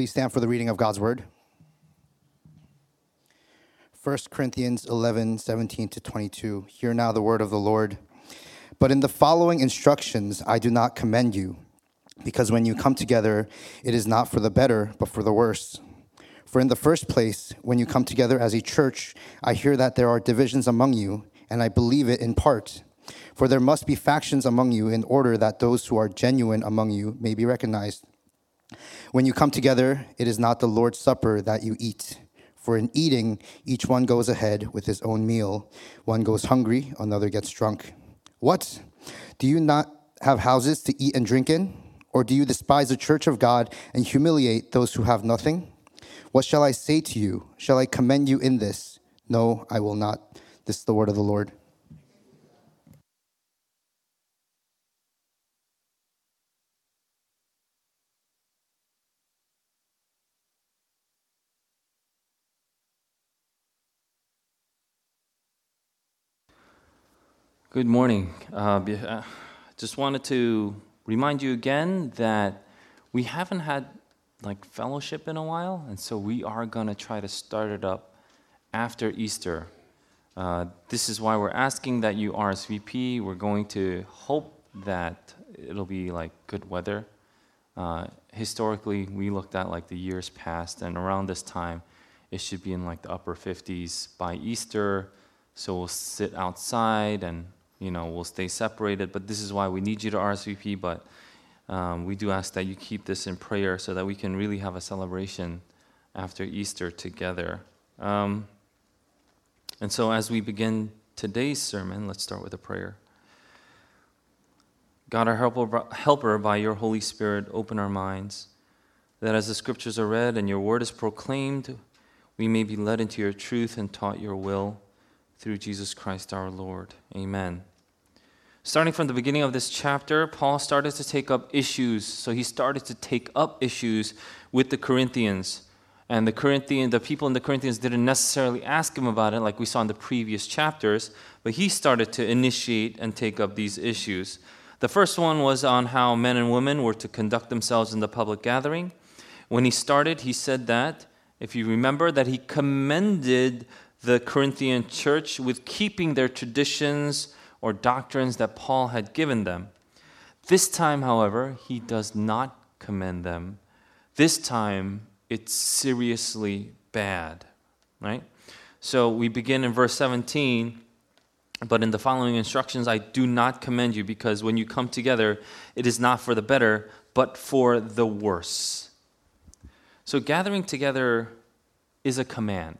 Please stand for the reading of God's word. 1 Corinthians 11, 17 to 22. Hear now the word of the Lord. But in the following instructions, I do not commend you, because when you come together, it is not for the better, but for the worse. For in the first place, when you come together as a church, I hear that there are divisions among you, and I believe it in part. For there must be factions among you in order that those who are genuine among you may be recognized. When you come together, it is not the Lord's Supper that you eat. For in eating, each one goes ahead with his own meal. One goes hungry, another gets drunk. What? Do you not have houses to eat and drink in? Or do you despise the church of God and humiliate those who have nothing? What shall I say to you? Shall I commend you in this? No, I will not. This is the word of the Lord. Good morning. Uh, uh, just wanted to remind you again that we haven't had like fellowship in a while, and so we are going to try to start it up after Easter. Uh, this is why we're asking that you RSVP. We're going to hope that it'll be like good weather. Uh, historically, we looked at like the years past, and around this time, it should be in like the upper 50s by Easter. So we'll sit outside and you know, we'll stay separated. But this is why we need you to RSVP. But um, we do ask that you keep this in prayer so that we can really have a celebration after Easter together. Um, and so, as we begin today's sermon, let's start with a prayer. God, our helper, helper, by your Holy Spirit, open our minds that as the scriptures are read and your word is proclaimed, we may be led into your truth and taught your will through Jesus Christ our Lord. Amen. Starting from the beginning of this chapter, Paul started to take up issues. So he started to take up issues with the Corinthians. And the Corinthian, the people in the Corinthians didn't necessarily ask him about it like we saw in the previous chapters, but he started to initiate and take up these issues. The first one was on how men and women were to conduct themselves in the public gathering. When he started, he said that, if you remember, that he commended the Corinthian church with keeping their traditions or doctrines that Paul had given them. This time, however, he does not commend them. This time, it's seriously bad, right? So we begin in verse 17. But in the following instructions, I do not commend you because when you come together, it is not for the better, but for the worse. So gathering together is a command.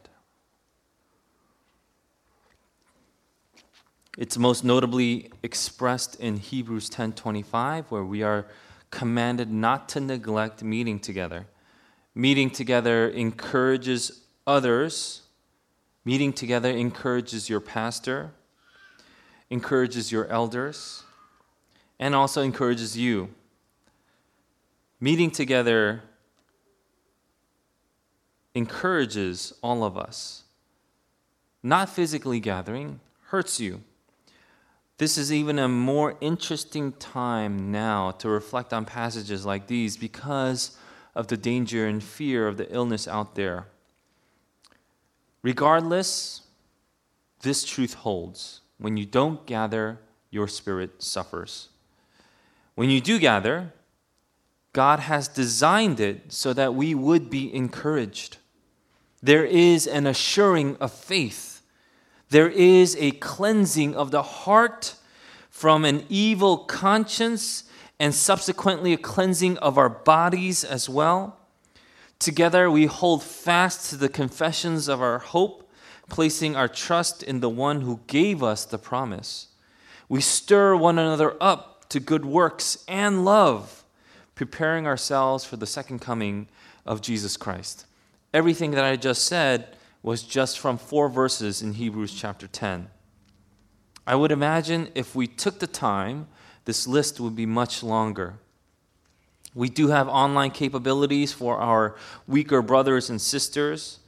It's most notably expressed in Hebrews 10:25 where we are commanded not to neglect meeting together. Meeting together encourages others. Meeting together encourages your pastor, encourages your elders, and also encourages you. Meeting together encourages all of us. Not physically gathering hurts you. This is even a more interesting time now to reflect on passages like these because of the danger and fear of the illness out there. Regardless, this truth holds. When you don't gather, your spirit suffers. When you do gather, God has designed it so that we would be encouraged. There is an assuring of faith there is a cleansing of the heart from an evil conscience and subsequently a cleansing of our bodies as well. Together, we hold fast to the confessions of our hope, placing our trust in the one who gave us the promise. We stir one another up to good works and love, preparing ourselves for the second coming of Jesus Christ. Everything that I just said was just from four verses in Hebrews chapter 10. I would imagine if we took the time, this list would be much longer. We do have online capabilities for our weaker brothers and sisters,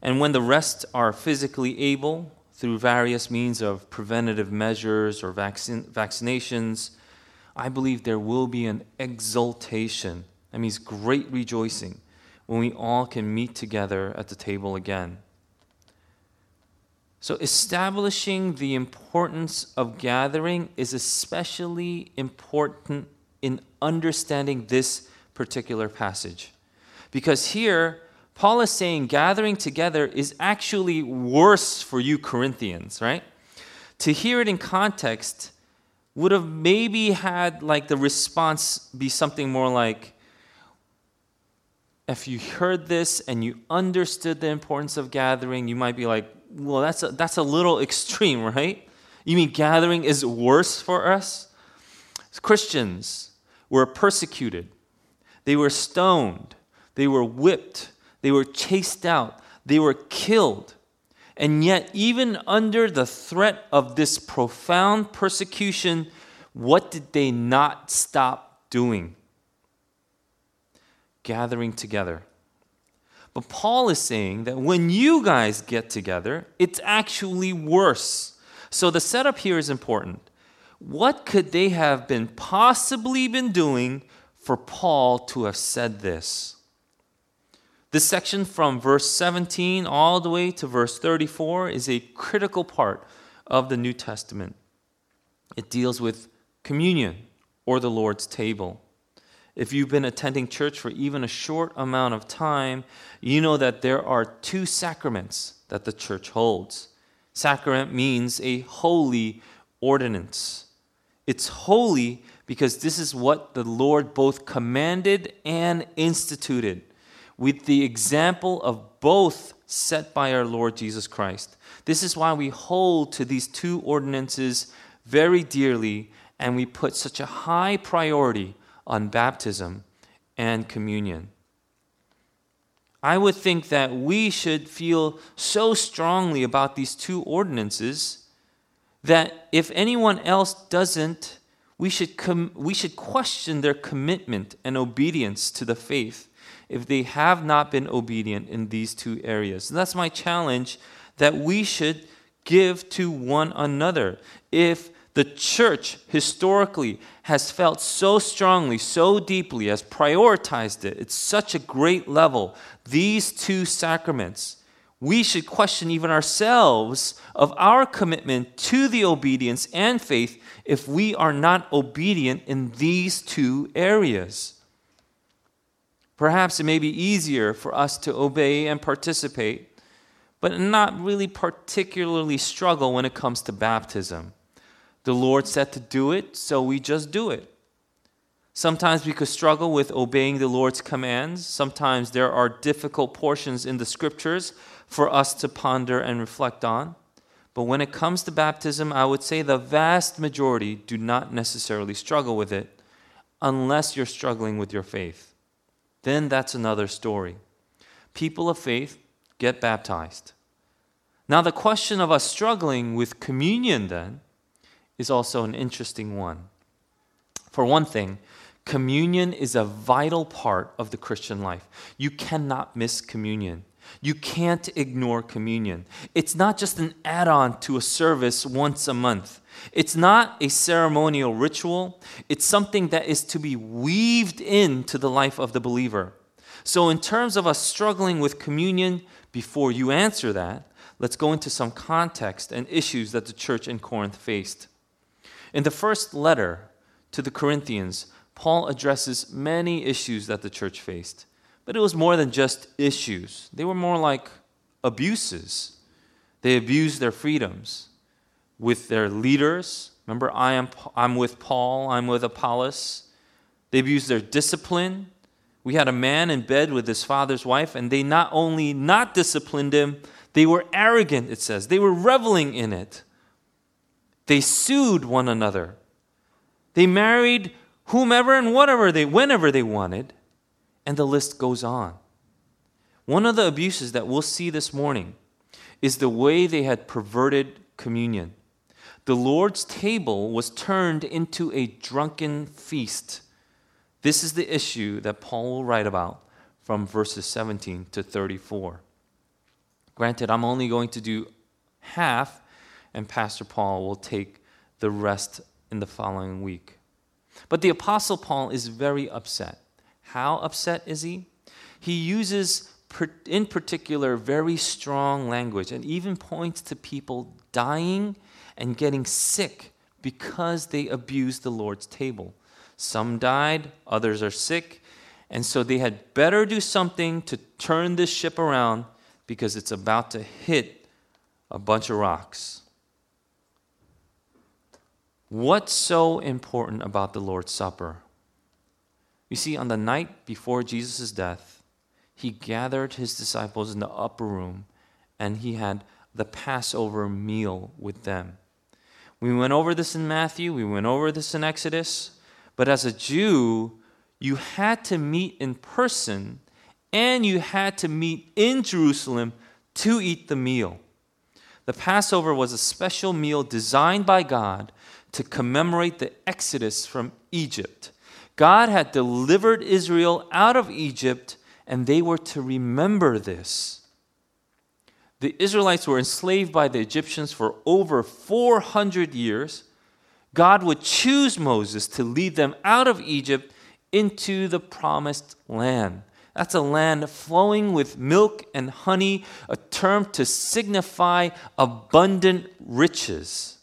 and when the rest are physically able, through various means of preventative measures or vaccine, vaccinations, I believe there will be an exultation. That means great rejoicing when we all can meet together at the table again. So, establishing the importance of gathering is especially important in understanding this particular passage. Because here, Paul is saying gathering together is actually worse for you Corinthians, right? To hear it in context would have maybe had like the response be something more like, if you heard this and you understood the importance of gathering, you might be like, well, that's a, that's a little extreme, right? You mean gathering is worse for us? Christians were persecuted, they were stoned, they were whipped, they were chased out, they were killed. And yet, even under the threat of this profound persecution, what did they not stop doing? Gathering together. But Paul is saying that when you guys get together, it's actually worse. So the setup here is important. What could they have been possibly been doing for Paul to have said this? This section from verse 17 all the way to verse 34 is a critical part of the New Testament. It deals with communion or the Lord's table. If you've been attending church for even a short amount of time, you know that there are two sacraments that the church holds. Sacrament means a holy ordinance. It's holy because this is what the Lord both commanded and instituted, with the example of both set by our Lord Jesus Christ. This is why we hold to these two ordinances very dearly and we put such a high priority on baptism and communion. I would think that we should feel so strongly about these two ordinances that if anyone else doesn't, we should, com- we should question their commitment and obedience to the faith if they have not been obedient in these two areas. And that's my challenge that we should give to one another. If the church historically has felt so strongly, so deeply, has prioritized it. It's such a great level. These two sacraments, we should question even ourselves of our commitment to the obedience and faith if we are not obedient in these two areas. Perhaps it may be easier for us to obey and participate, but not really particularly struggle when it comes to baptism. The Lord said to do it, so we just do it. Sometimes we could struggle with obeying the Lord's commands. Sometimes there are difficult portions in the scriptures for us to ponder and reflect on. But when it comes to baptism, I would say the vast majority do not necessarily struggle with it unless you're struggling with your faith. Then that's another story. People of faith get baptized. Now, the question of us struggling with communion then is also an interesting one. For one thing, communion is a vital part of the Christian life. You cannot miss communion. You can't ignore communion. It's not just an add on to a service once a month. It's not a ceremonial ritual. It's something that is to be weaved into the life of the believer. So, in terms of us struggling with communion, before you answer that, let's go into some context and issues that the church in Corinth faced. In the first letter to the Corinthians, Paul addresses many issues that the church faced. But it was more than just issues, they were more like abuses. They abused their freedoms with their leaders. Remember, I am, I'm with Paul, I'm with Apollos. They abused their discipline. We had a man in bed with his father's wife, and they not only not disciplined him, they were arrogant, it says. They were reveling in it. They sued one another. They married whomever and whatever they whenever they wanted, and the list goes on. One of the abuses that we'll see this morning is the way they had perverted communion. The Lord's table was turned into a drunken feast. This is the issue that Paul will write about from verses 17 to 34. Granted, I'm only going to do half and Pastor Paul will take the rest in the following week. But the Apostle Paul is very upset. How upset is he? he uses, in particular, very strong language and even points to people dying and getting sick because they abused the Lord's table. Some died, others are sick, and so they had better do something to turn this ship around because it's about to hit a bunch of rocks. What's so important about the Lord's Supper? You see, on the night before Jesus' death, he gathered his disciples in the upper room and he had the Passover meal with them. We went over this in Matthew, we went over this in Exodus, but as a Jew, you had to meet in person and you had to meet in Jerusalem to eat the meal. The Passover was a special meal designed by God to commemorate the exodus from Egypt. God had delivered Israel out of Egypt, and they were to remember this. The Israelites were enslaved by the Egyptians for over 400 years. God would choose Moses to lead them out of Egypt into the promised land. That's a land flowing with milk and honey, a term to signify abundant riches.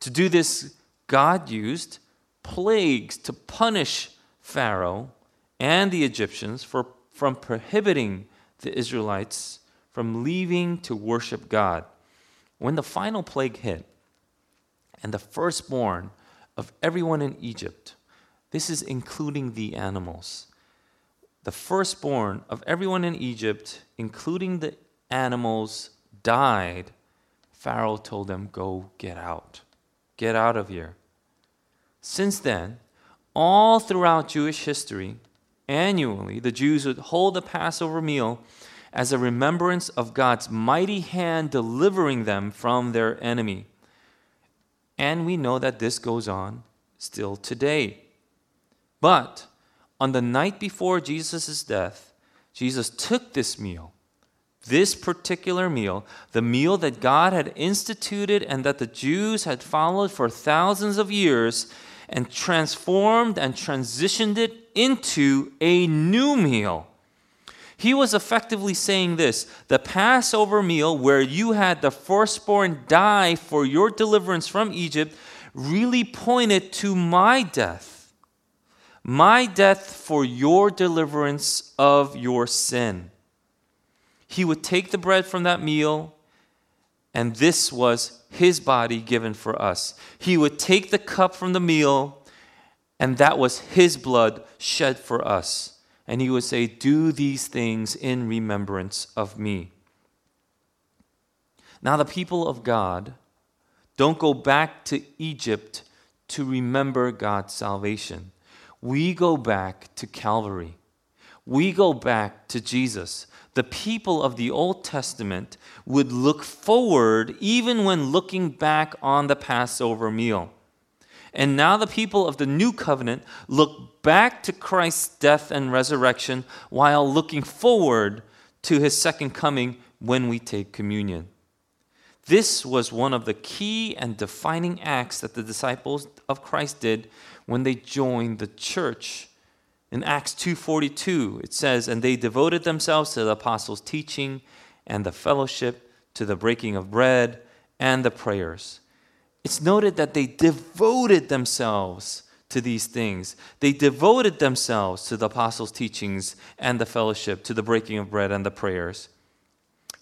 To do this, God used plagues to punish Pharaoh and the Egyptians for, from prohibiting the Israelites from leaving to worship God. When the final plague hit, and the firstborn of everyone in Egypt, this is including the animals, the firstborn of everyone in Egypt, including the animals, died, Pharaoh told them, Go get out. Get out of here. Since then, all throughout Jewish history, annually, the Jews would hold the Passover meal as a remembrance of God's mighty hand delivering them from their enemy. And we know that this goes on still today. But on the night before Jesus' death, Jesus took this meal, this particular meal, the meal that God had instituted and that the Jews had followed for thousands of years, and transformed and transitioned it into a new meal he was effectively saying this the Passover meal, where you had the firstborn die for your deliverance from Egypt, really pointed to my death. My death for your deliverance of your sin. He would take the bread from that meal, and this was his body given for us. He would take the cup from the meal, and that was his blood shed for us and he would say, Do these things in remembrance of me. Now, the people of God don't go back to Egypt to remember God's salvation. We go back to Calvary. We go back to Jesus. The people of the Old Testament would look forward even when looking back on the Passover meal. And now the people of the new covenant look back to Christ's death and resurrection while looking forward to his second coming when we take communion. This was one of the key and defining acts that the disciples of Christ did when they joined the church. In Acts 2:42 it says and they devoted themselves to the apostles' teaching and the fellowship to the breaking of bread and the prayers it's noted that they devoted themselves to these things. They devoted themselves to the apostles' teachings and the fellowship, to the breaking of bread and the prayers.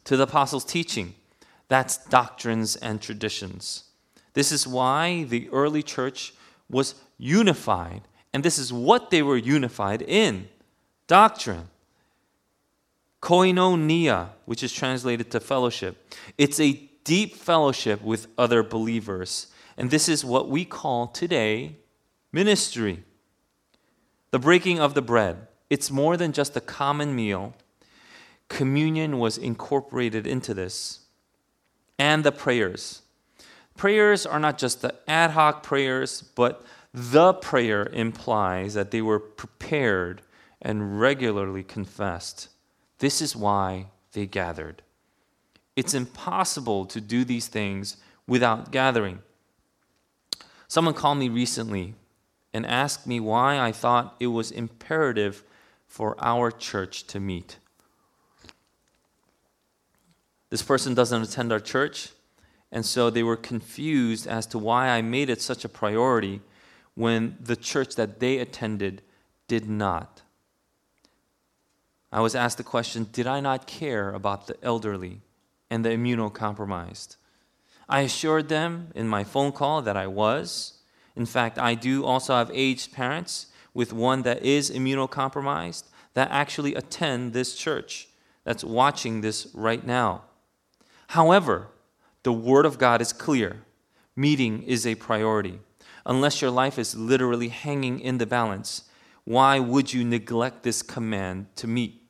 To the apostles' teaching, that's doctrines and traditions. This is why the early church was unified, and this is what they were unified in doctrine. Koinonia, which is translated to fellowship. It's a deep fellowship with other believers. And this is what we call today ministry. The breaking of the bread. It's more than just a common meal. Communion was incorporated into this. And the prayers. Prayers are not just the ad hoc prayers, but the prayer implies that they were prepared and regularly confessed. This is why they gathered. It's impossible to do these things without gathering. Someone called me recently and asked me why I thought it was imperative for our church to meet. This person doesn't attend our church, and so they were confused as to why I made it such a priority when the church that they attended did not. I was asked the question Did I not care about the elderly and the immunocompromised? I assured them in my phone call that I was. In fact, I do also have aged parents with one that is immunocompromised that actually attend this church, that's watching this right now. However, the Word of God is clear meeting is a priority. Unless your life is literally hanging in the balance, why would you neglect this command to meet?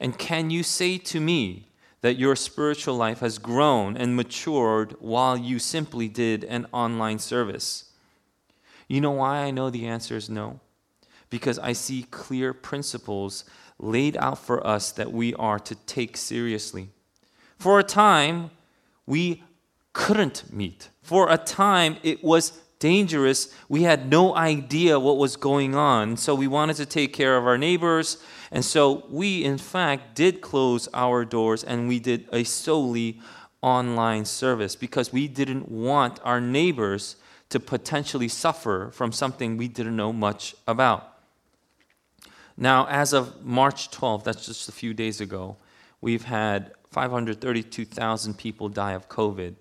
And can you say to me that your spiritual life has grown and matured while you simply did an online service? You know why I know the answer is no? Because I see clear principles laid out for us that we are to take seriously. For a time, we couldn't meet. For a time, it was dangerous. We had no idea what was going on. So we wanted to take care of our neighbors. And so we, in fact, did close our doors and we did a solely online service because we didn't want our neighbors to potentially suffer from something we didn't know much about. Now, as of March 12th, that's just a few days ago, we've had 532,000 people die of COVID.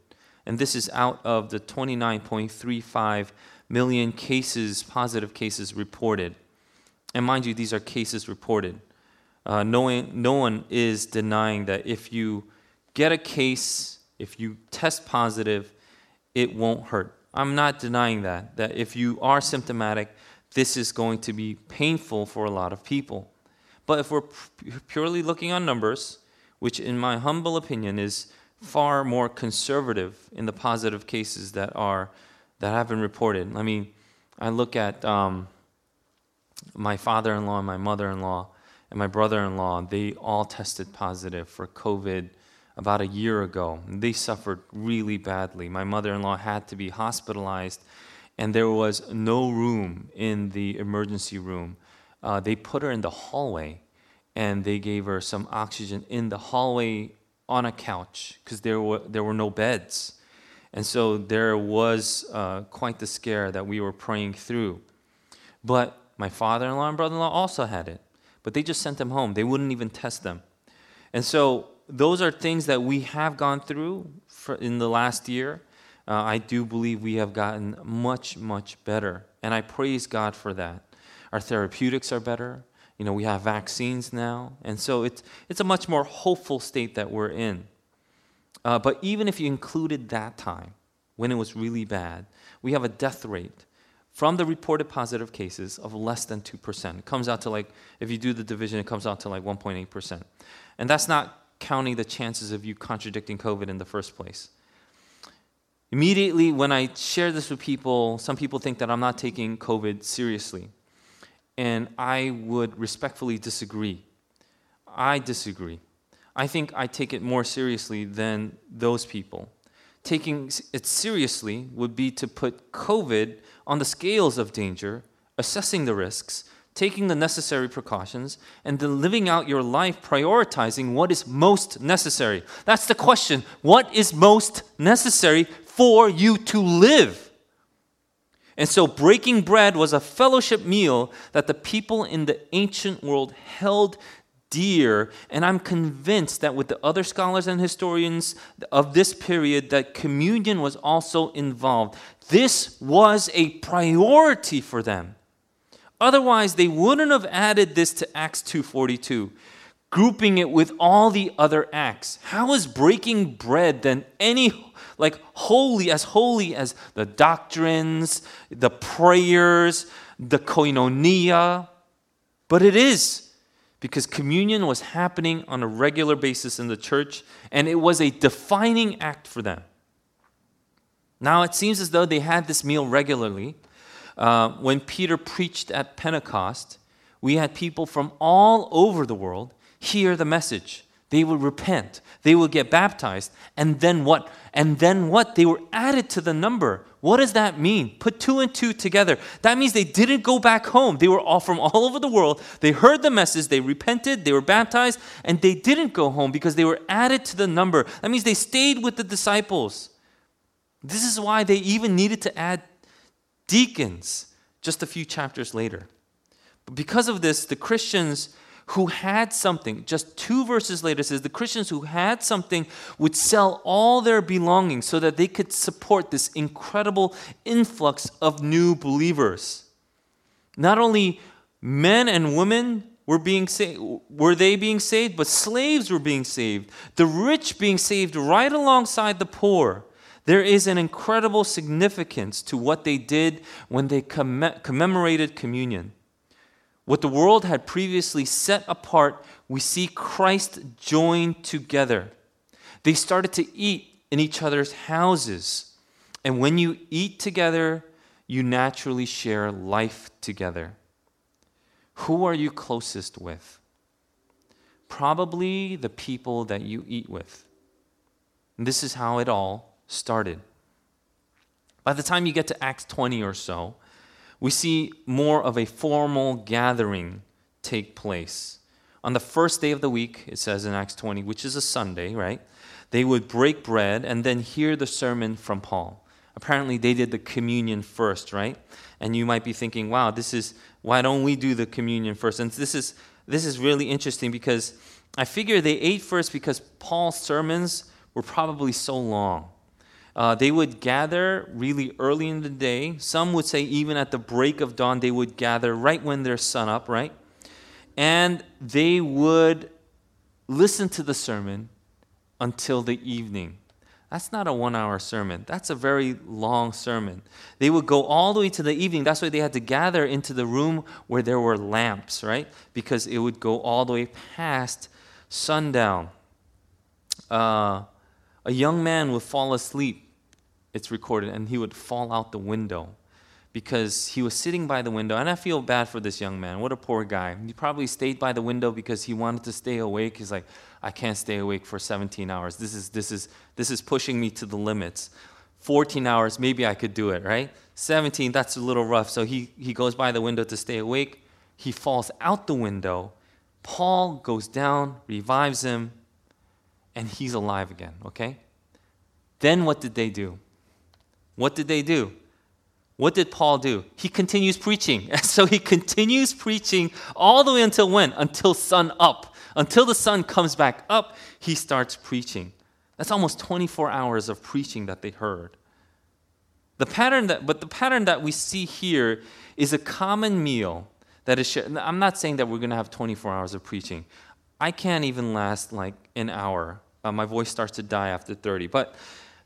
And this is out of the 29.35 million cases, positive cases reported. And mind you, these are cases reported. Uh, no, no one is denying that if you get a case, if you test positive, it won't hurt. I'm not denying that, that if you are symptomatic, this is going to be painful for a lot of people. But if we're purely looking on numbers, which in my humble opinion is far more conservative in the positive cases that are that have been reported. I mean, I look at um, my father-in-law and my mother-in-law and my brother-in-law. They all tested positive for COVID about a year ago. They suffered really badly. My mother-in-law had to be hospitalized, and there was no room in the emergency room. Uh, they put her in the hallway, and they gave her some oxygen in the hallway on a couch because there were, there were no beds. And so there was uh, quite the scare that we were praying through. But my father in law and brother in law also had it, but they just sent them home. They wouldn't even test them. And so those are things that we have gone through in the last year. Uh, I do believe we have gotten much, much better. And I praise God for that. Our therapeutics are better. You know, we have vaccines now. And so it's, it's a much more hopeful state that we're in. Uh, but even if you included that time, when it was really bad, we have a death rate from the reported positive cases of less than 2%. It comes out to like, if you do the division, it comes out to like 1.8%. And that's not counting the chances of you contradicting COVID in the first place. Immediately, when I share this with people, some people think that I'm not taking COVID seriously and I would respectfully disagree. I disagree. I think I take it more seriously than those people. Taking it seriously would be to put COVID on the scales of danger, assessing the risks, taking the necessary precautions, and then living out your life prioritizing what is most necessary. That's the question. What is most necessary for you to live? And so, breaking bread was a fellowship meal that the people in the ancient world held dear. And I'm convinced that with the other scholars and historians of this period, that communion was also involved. This was a priority for them. Otherwise, they wouldn't have added this to Acts 2:42, grouping it with all the other acts. How is breaking bread then any like holy, as holy as the doctrines, the prayers, the koinonia. But it is because communion was happening on a regular basis in the church and it was a defining act for them. Now it seems as though they had this meal regularly. Uh, when Peter preached at Pentecost, we had people from all over the world hear the message They would repent. They would get baptized. And then what? And then what? They were added to the number. What does that mean? Put two and two together. That means they didn't go back home. They were all from all over the world. They heard the message, they repented, they were baptized, and they didn't go home because they were added to the number. That means they stayed with the disciples. This is why they even needed to add deacons just a few chapters later. But because of this, the Christians who had something, just two verses later says, the Christians who had something would sell all their belongings so that they could support this incredible influx of new believers. Not only men and women were being saved, were they being saved, but slaves were being saved. The rich being saved right alongside the poor. There is an incredible significance to what they did when they commemorated communion. What the world had previously set apart, we see Christ joined together. They started to eat in each other's houses. And when you eat together, you naturally share life together. Who are you closest with? Probably the people that you eat with. And this is how it all started. By the time you get to Acts 20 or so, we see more of a formal gathering take place. On the first day of the week, it says in Acts 20, which is a Sunday, right? They would break bread and then hear the sermon from Paul. Apparently, they did the communion first, right? And you might be thinking, wow, this is, why don't we do the communion first? And this is, this is really interesting because I figure they ate first because Paul's sermons were probably so long. Uh, they would gather really early in the day. Some would say even at the break of dawn, they would gather right when there's sun up, right? And they would listen to the sermon until the evening. That's not a one hour sermon. That's a very long sermon. They would go all the way to the evening. That's why they had to gather into the room where there were lamps, right? Because it would go all the way past sundown. Uh, a young man would fall asleep it's recorded, and he would fall out the window because he was sitting by the window. And I feel bad for this young man. What a poor guy. He probably stayed by the window because he wanted to stay awake. He's like, I can't stay awake for 17 hours. This is, this is, this is pushing me to the limits. 14 hours, maybe I could do it, right? 17, that's a little rough. So he, he goes by the window to stay awake. He falls out the window. Paul goes down, revives him, and he's alive again, okay? Then what did they do? What did they do? What did Paul do? He continues preaching. And So he continues preaching all the way until when? Until sun up. Until the sun comes back up, he starts preaching. That's almost 24 hours of preaching that they heard. The pattern that, but the pattern that we see here is a common meal that is shared. I'm not saying that we're going to have 24 hours of preaching. I can't even last like an hour. Uh, my voice starts to die after 30. But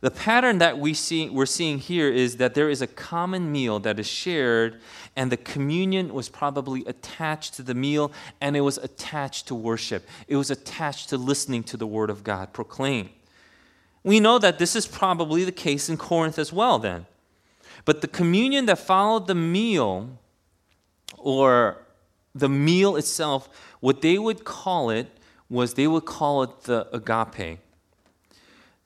the pattern that we see, we're seeing here is that there is a common meal that is shared, and the communion was probably attached to the meal, and it was attached to worship. It was attached to listening to the Word of God proclaimed. We know that this is probably the case in Corinth as well, then. But the communion that followed the meal, or the meal itself, what they would call it was they would call it the agape.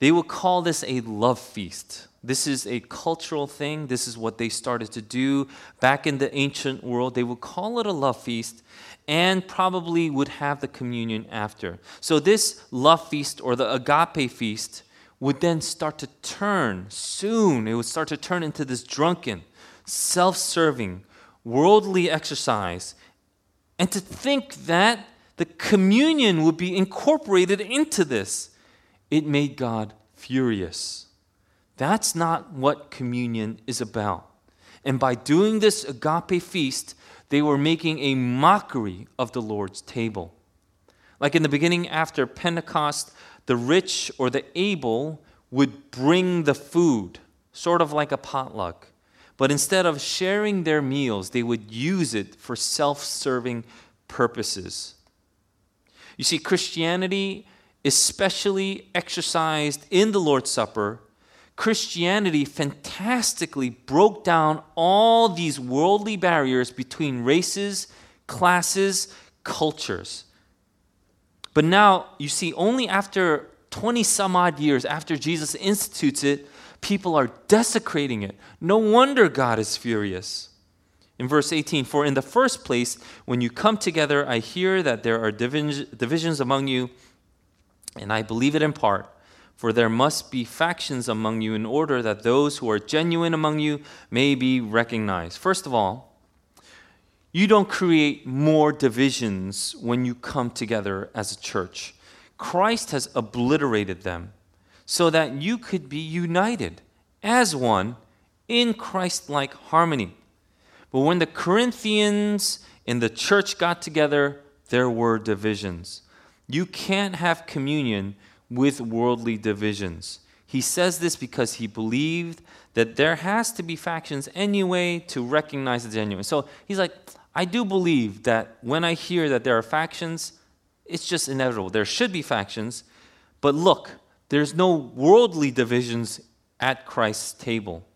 They would call this a love feast. This is a cultural thing. This is what they started to do back in the ancient world. They would call it a love feast and probably would have the communion after. So, this love feast or the agape feast would then start to turn soon. It would start to turn into this drunken, self serving, worldly exercise. And to think that the communion would be incorporated into this it made God furious. That's not what communion is about. And by doing this agape feast, they were making a mockery of the Lord's table. Like in the beginning, after Pentecost, the rich or the able would bring the food, sort of like a potluck. But instead of sharing their meals, they would use it for self serving purposes. You see, Christianity especially exercised in the Lord's Supper, Christianity fantastically broke down all these worldly barriers between races, classes, cultures. But now you see, only after 20 some odd years after Jesus institutes it, people are desecrating it. No wonder God is furious. In verse 18, for in the first place, when you come together, I hear that there are divisions among you, and I believe it in part. For there must be factions among you in order that those who are genuine among you may be recognized. First of all, you don't create more divisions when you come together as a church. Christ has obliterated them so that you could be united as one in Christ like harmony. But when the Corinthians in the church got together, there were divisions. You can't have communion with worldly divisions. He says this because he believed that there has to be factions anyway to recognize the genuine. So he's like, I do believe that when I hear that there are factions, it's just inevitable. There should be factions, but look, there's no worldly divisions at Christ's table.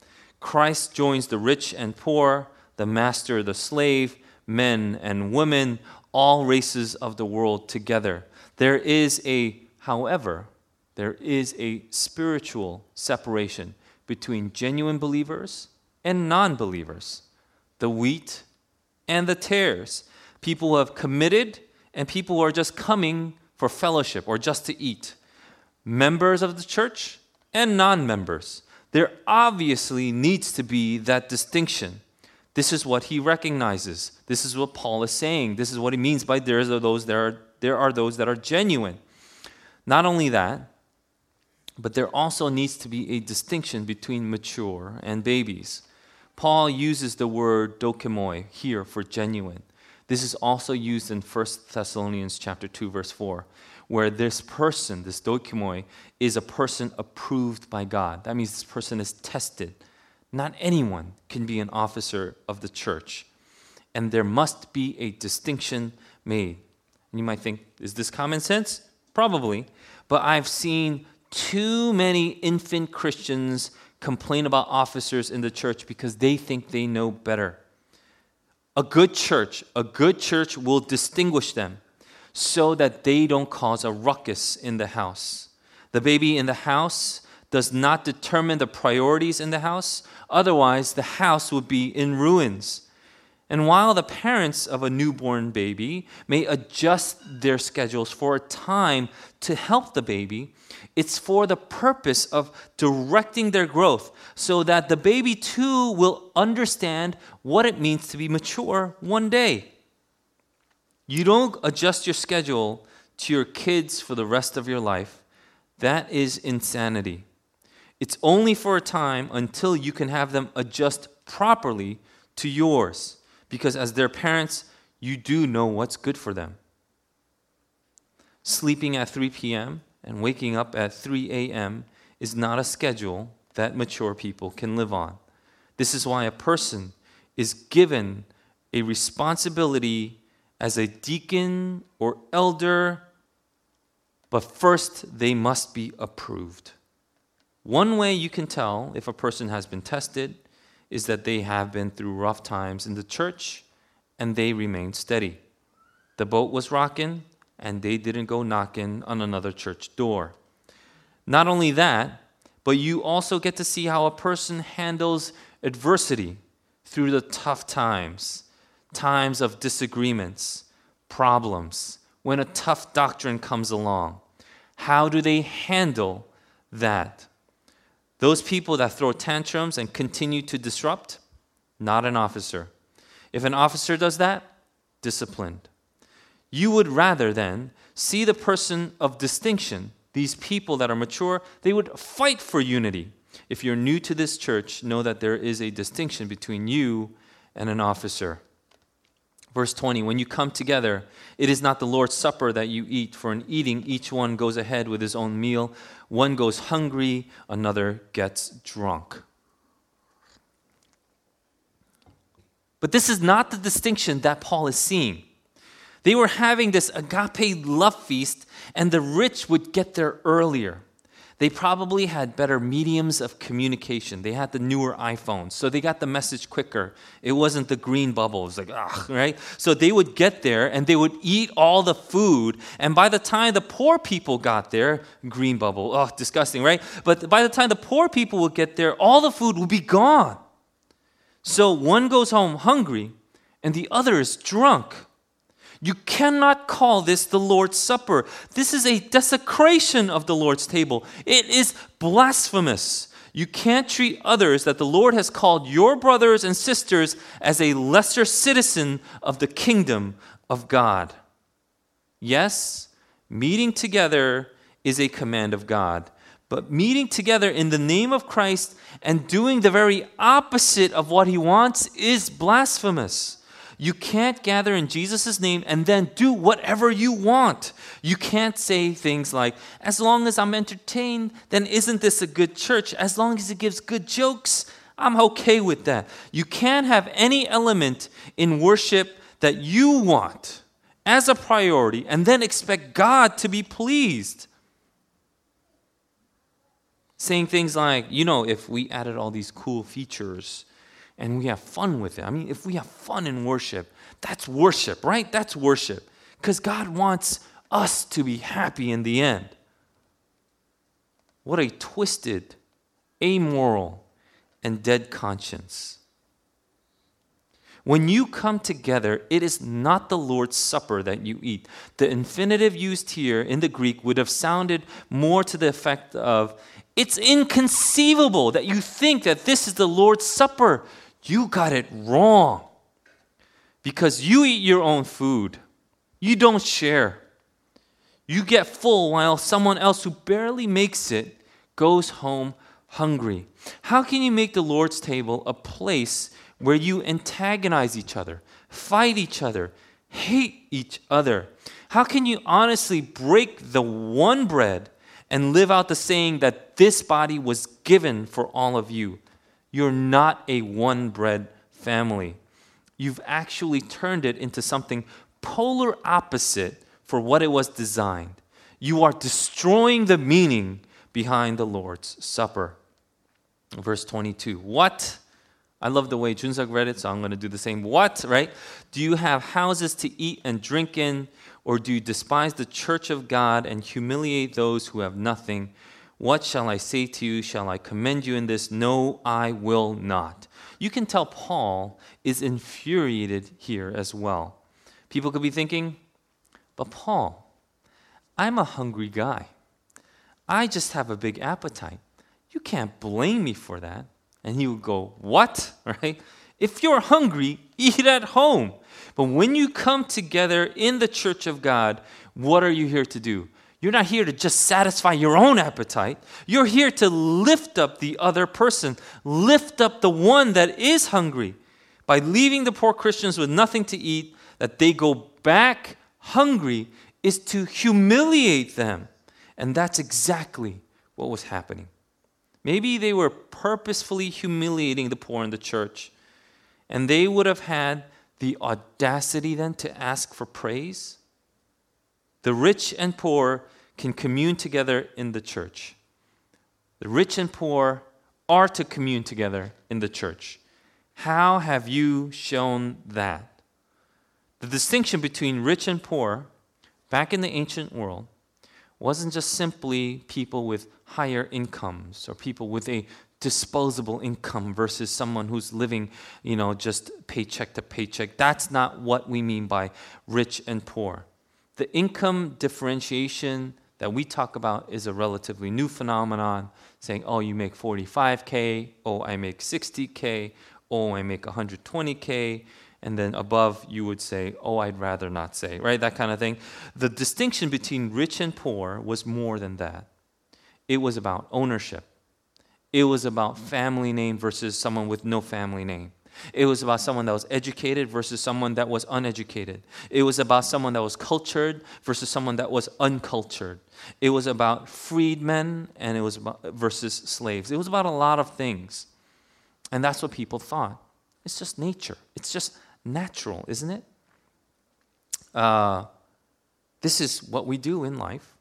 Christ joins the rich and poor, the master, the slave, men and women, all races of the world together. There is a, however, there is a spiritual separation between genuine believers and non believers. The wheat and the tares. People who have committed and people who are just coming for fellowship or just to eat. Members of the church and non members. There obviously needs to be that distinction. This is what he recognizes. This is what Paul is saying. This is what he means by there are those that are, there are those that are genuine. Not only that, but there also needs to be a distinction between mature and babies. Paul uses the word dokimoi here for genuine. This is also used in 1 Thessalonians chapter 2 verse 4 where this person, this dokimoi, is a person approved by God. That means this person is tested. Not anyone can be an officer of the church. And there must be a distinction made. You might think, is this common sense? Probably. But I've seen too many infant Christians complain about officers in the church because they think they know better. A good church, a good church will distinguish them so that they don't cause a ruckus in the house. The baby in the house does not determine the priorities in the house, otherwise, the house would be in ruins. And while the parents of a newborn baby may adjust their schedules for a time to help the baby, it's for the purpose of directing their growth so that the baby too will understand what it means to be mature one day. You don't adjust your schedule to your kids for the rest of your life. That is insanity. It's only for a time until you can have them adjust properly to yours because as their parents, you do know what's good for them. Sleeping at 3 p.m and waking up at 3 a.m. is not a schedule that mature people can live on. This is why a person is given a responsibility as a deacon or elder, but first they must be approved. One way you can tell if a person has been tested is that they have been through rough times in the church and they remain steady. The boat was rocking, and they didn't go knocking on another church door. Not only that, but you also get to see how a person handles adversity through the tough times, times of disagreements, problems, when a tough doctrine comes along. How do they handle that? Those people that throw tantrums and continue to disrupt, not an officer. If an officer does that, disciplined. You would rather then see the person of distinction, these people that are mature, they would fight for unity. If you're new to this church, know that there is a distinction between you and an officer. Verse 20 When you come together, it is not the Lord's Supper that you eat, for in eating, each one goes ahead with his own meal. One goes hungry, another gets drunk. But this is not the distinction that Paul is seeing. They were having this agape love feast, and the rich would get there earlier. They probably had better mediums of communication. They had the newer iPhones, so they got the message quicker. It wasn't the green bubble. It was like, ugh, right? So they would get there and they would eat all the food. And by the time the poor people got there, green bubble, oh, disgusting, right? But by the time the poor people would get there, all the food would be gone. So one goes home hungry and the other is drunk. You cannot call this the Lord's Supper. This is a desecration of the Lord's table. It is blasphemous. You can't treat others that the Lord has called your brothers and sisters as a lesser citizen of the kingdom of God. Yes, meeting together is a command of God, but meeting together in the name of Christ and doing the very opposite of what he wants is blasphemous. You can't gather in Jesus' name and then do whatever you want. You can't say things like, as long as I'm entertained, then isn't this a good church? As long as it gives good jokes, I'm okay with that. You can't have any element in worship that you want as a priority and then expect God to be pleased. Saying things like, you know, if we added all these cool features, and we have fun with it. I mean, if we have fun in worship, that's worship, right? That's worship. Because God wants us to be happy in the end. What a twisted, amoral, and dead conscience. When you come together, it is not the Lord's Supper that you eat. The infinitive used here in the Greek would have sounded more to the effect of it's inconceivable that you think that this is the Lord's Supper. You got it wrong. Because you eat your own food, you don't share. You get full while someone else who barely makes it goes home hungry. How can you make the Lord's table a place where you antagonize each other, fight each other, hate each other? How can you honestly break the one bread and live out the saying that this body was given for all of you? You're not a one bread family. You've actually turned it into something polar opposite for what it was designed. You are destroying the meaning behind the Lord's Supper. Verse 22. What? I love the way Junsak read it, so I'm going to do the same. What, right? Do you have houses to eat and drink in, or do you despise the church of God and humiliate those who have nothing? What shall I say to you? Shall I commend you in this? No, I will not. You can tell Paul is infuriated here as well. People could be thinking, but Paul, I'm a hungry guy. I just have a big appetite. You can't blame me for that. And he would go, What? Right? If you're hungry, eat at home. But when you come together in the church of God, what are you here to do? You're not here to just satisfy your own appetite. You're here to lift up the other person, lift up the one that is hungry. By leaving the poor Christians with nothing to eat, that they go back hungry is to humiliate them. And that's exactly what was happening. Maybe they were purposefully humiliating the poor in the church, and they would have had the audacity then to ask for praise the rich and poor can commune together in the church. The rich and poor are to commune together in the church. How have you shown that? The distinction between rich and poor back in the ancient world wasn't just simply people with higher incomes or people with a disposable income versus someone who's living, you know, just paycheck to paycheck. That's not what we mean by rich and poor the income differentiation that we talk about is a relatively new phenomenon, saying, oh, you make 45K, oh, I make 60K, oh, I make 120K, and then above you would say, oh, I'd rather not say, right? That kind of thing. The distinction between rich and poor was more than that. It was about ownership, it was about family name versus someone with no family name. It was about someone that was educated versus someone that was uneducated. It was about someone that was cultured versus someone that was uncultured. It was about freedmen and it was about versus slaves. It was about a lot of things. And that's what people thought. It's just nature. It's just natural, isn't it? Uh, this is what we do in life.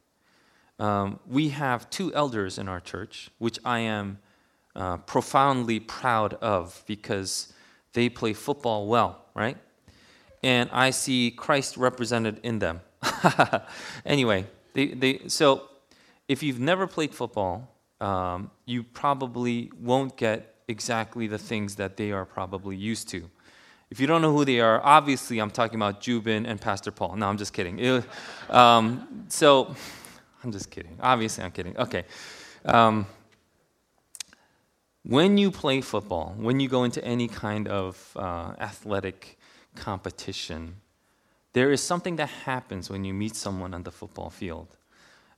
um, we have two elders in our church, which I am uh, profoundly proud of because they play football well, right? And I see Christ represented in them. anyway, they, they, so if you've never played football, um, you probably won't get exactly the things that they are probably used to. If you don't know who they are, obviously I'm talking about Jubin and Pastor Paul. No, I'm just kidding. Um, so, I'm just kidding. Obviously, I'm kidding. Okay. Um, when you play football, when you go into any kind of uh, athletic competition, there is something that happens when you meet someone on the football field.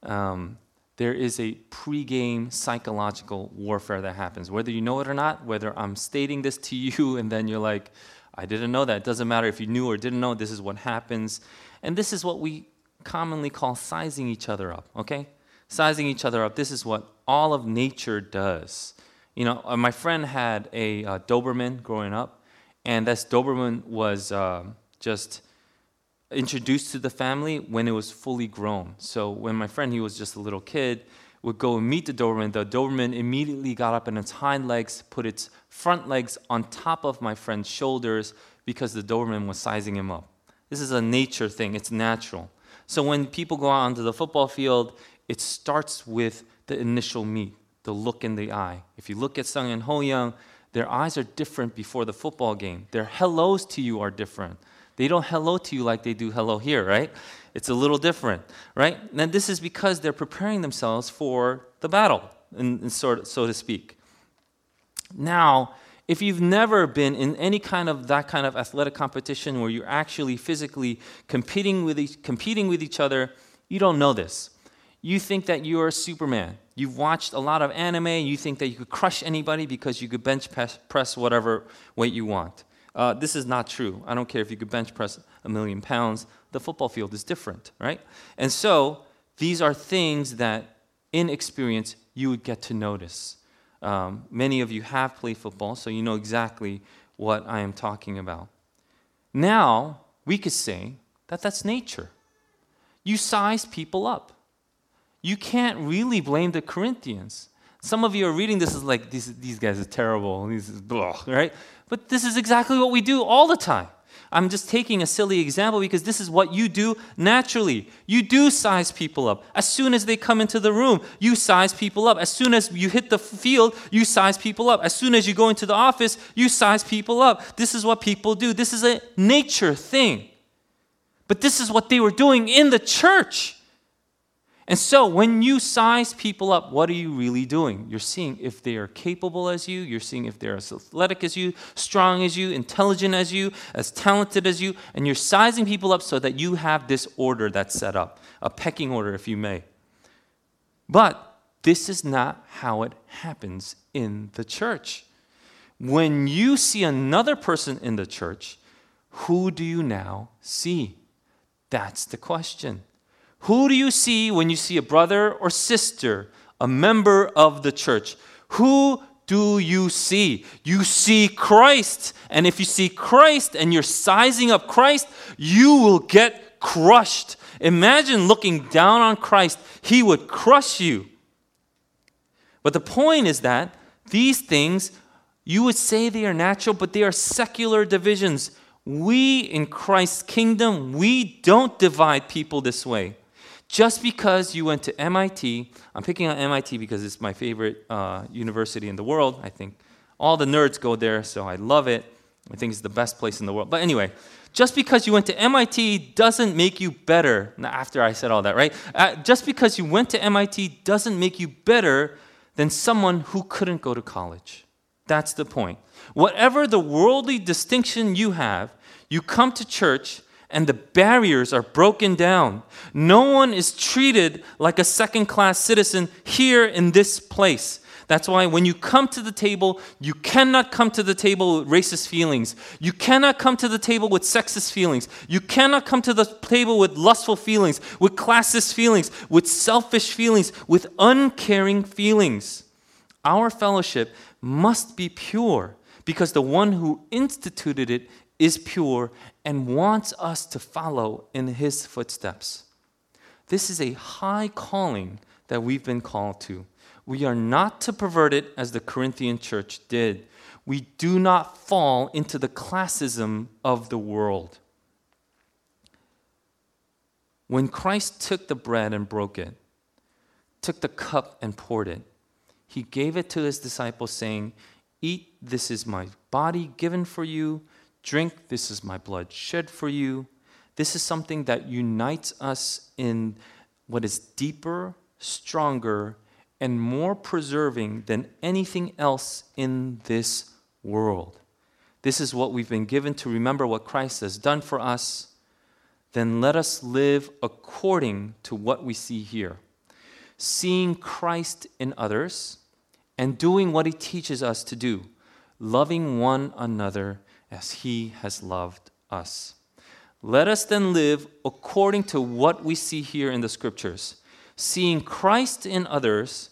Um, there is a pre-game psychological warfare that happens, whether you know it or not. Whether I'm stating this to you and then you're like, "I didn't know that." It doesn't matter if you knew or didn't know. This is what happens, and this is what we commonly call sizing each other up. Okay, sizing each other up. This is what all of nature does. You know, uh, my friend had a uh, Doberman growing up, and this Doberman was uh, just introduced to the family when it was fully grown. So when my friend, he was just a little kid, would go and meet the Doberman, the Doberman immediately got up on its hind legs, put its front legs on top of my friend's shoulders because the Doberman was sizing him up. This is a nature thing, it's natural. So when people go out onto the football field, it starts with the initial meet the look in the eye. If you look at Sung and Ho Young, their eyes are different before the football game. Their hellos to you are different. They don't hello to you like they do hello here, right? It's a little different, right? And this is because they're preparing themselves for the battle, in sort, so to speak. Now, if you've never been in any kind of that kind of athletic competition where you're actually physically competing with each, competing with each other, you don't know this. You think that you're Superman. You've watched a lot of anime, and you think that you could crush anybody because you could bench press whatever weight you want. Uh, this is not true. I don't care if you could bench press a million pounds. The football field is different, right? And so these are things that, in experience, you would get to notice. Um, many of you have played football, so you know exactly what I am talking about. Now, we could say that that's nature. You size people up you can't really blame the Corinthians. Some of you are reading this as like, these, these guys are terrible, these blah, right? But this is exactly what we do all the time. I'm just taking a silly example because this is what you do naturally. You do size people up. As soon as they come into the room, you size people up. As soon as you hit the field, you size people up. As soon as you go into the office, you size people up. This is what people do. This is a nature thing. But this is what they were doing in the church. And so when you size people up, what are you really doing? You're seeing if they are capable as you, you're seeing if they're as athletic as you, strong as you, intelligent as you, as talented as you, and you're sizing people up so that you have this order that's set up, a pecking order, if you may. But this is not how it happens in the church. When you see another person in the church, who do you now see? That's the question. Who do you see when you see a brother or sister, a member of the church? Who do you see? You see Christ. And if you see Christ and you're sizing up Christ, you will get crushed. Imagine looking down on Christ, he would crush you. But the point is that these things, you would say they are natural, but they are secular divisions. We in Christ's kingdom, we don't divide people this way. Just because you went to MIT, I'm picking on MIT because it's my favorite uh, university in the world. I think all the nerds go there, so I love it. I think it's the best place in the world. But anyway, just because you went to MIT doesn't make you better. After I said all that, right? Uh, just because you went to MIT doesn't make you better than someone who couldn't go to college. That's the point. Whatever the worldly distinction you have, you come to church and the barriers are broken down. No one is treated like a second class citizen here in this place. That's why when you come to the table, you cannot come to the table with racist feelings. You cannot come to the table with sexist feelings. You cannot come to the table with lustful feelings, with classist feelings, with selfish feelings, with uncaring feelings. Our fellowship must be pure because the one who instituted it is pure and wants us to follow in his footsteps. This is a high calling that we've been called to. We are not to pervert it as the Corinthian church did. We do not fall into the classism of the world. When Christ took the bread and broke it, took the cup and poured it, he gave it to his disciples, saying, Eat, this is my body given for you. Drink, this is my blood shed for you. This is something that unites us in what is deeper, stronger, and more preserving than anything else in this world. This is what we've been given to remember what Christ has done for us. Then let us live according to what we see here. Seeing Christ in others and doing what he teaches us to do, loving one another as he has loved us. Let us then live according to what we see here in the scriptures, seeing Christ in others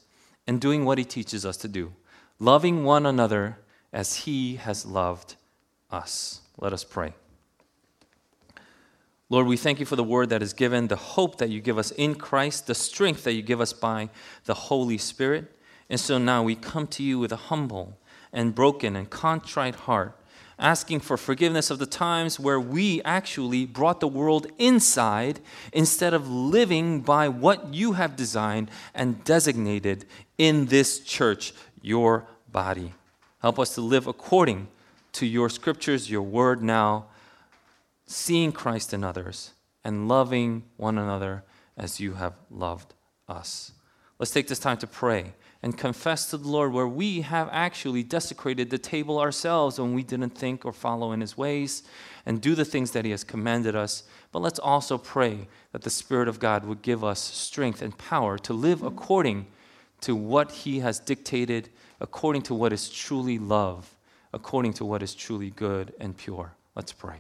and doing what he teaches us to do, loving one another as he has loved us. Let us pray. Lord, we thank you for the word that is given, the hope that you give us in Christ, the strength that you give us by the Holy Spirit. And so now we come to you with a humble and broken and contrite heart, asking for forgiveness of the times where we actually brought the world inside instead of living by what you have designed and designated in this church, your body. Help us to live according to your scriptures, your word now, seeing Christ in others and loving one another as you have loved us. Let's take this time to pray and confess to the Lord where we have actually desecrated the table ourselves when we didn't think or follow in His ways and do the things that He has commanded us. But let's also pray that the Spirit of God would give us strength and power to live according to what He has dictated, according to what is truly love, according to what is truly good and pure. Let's pray.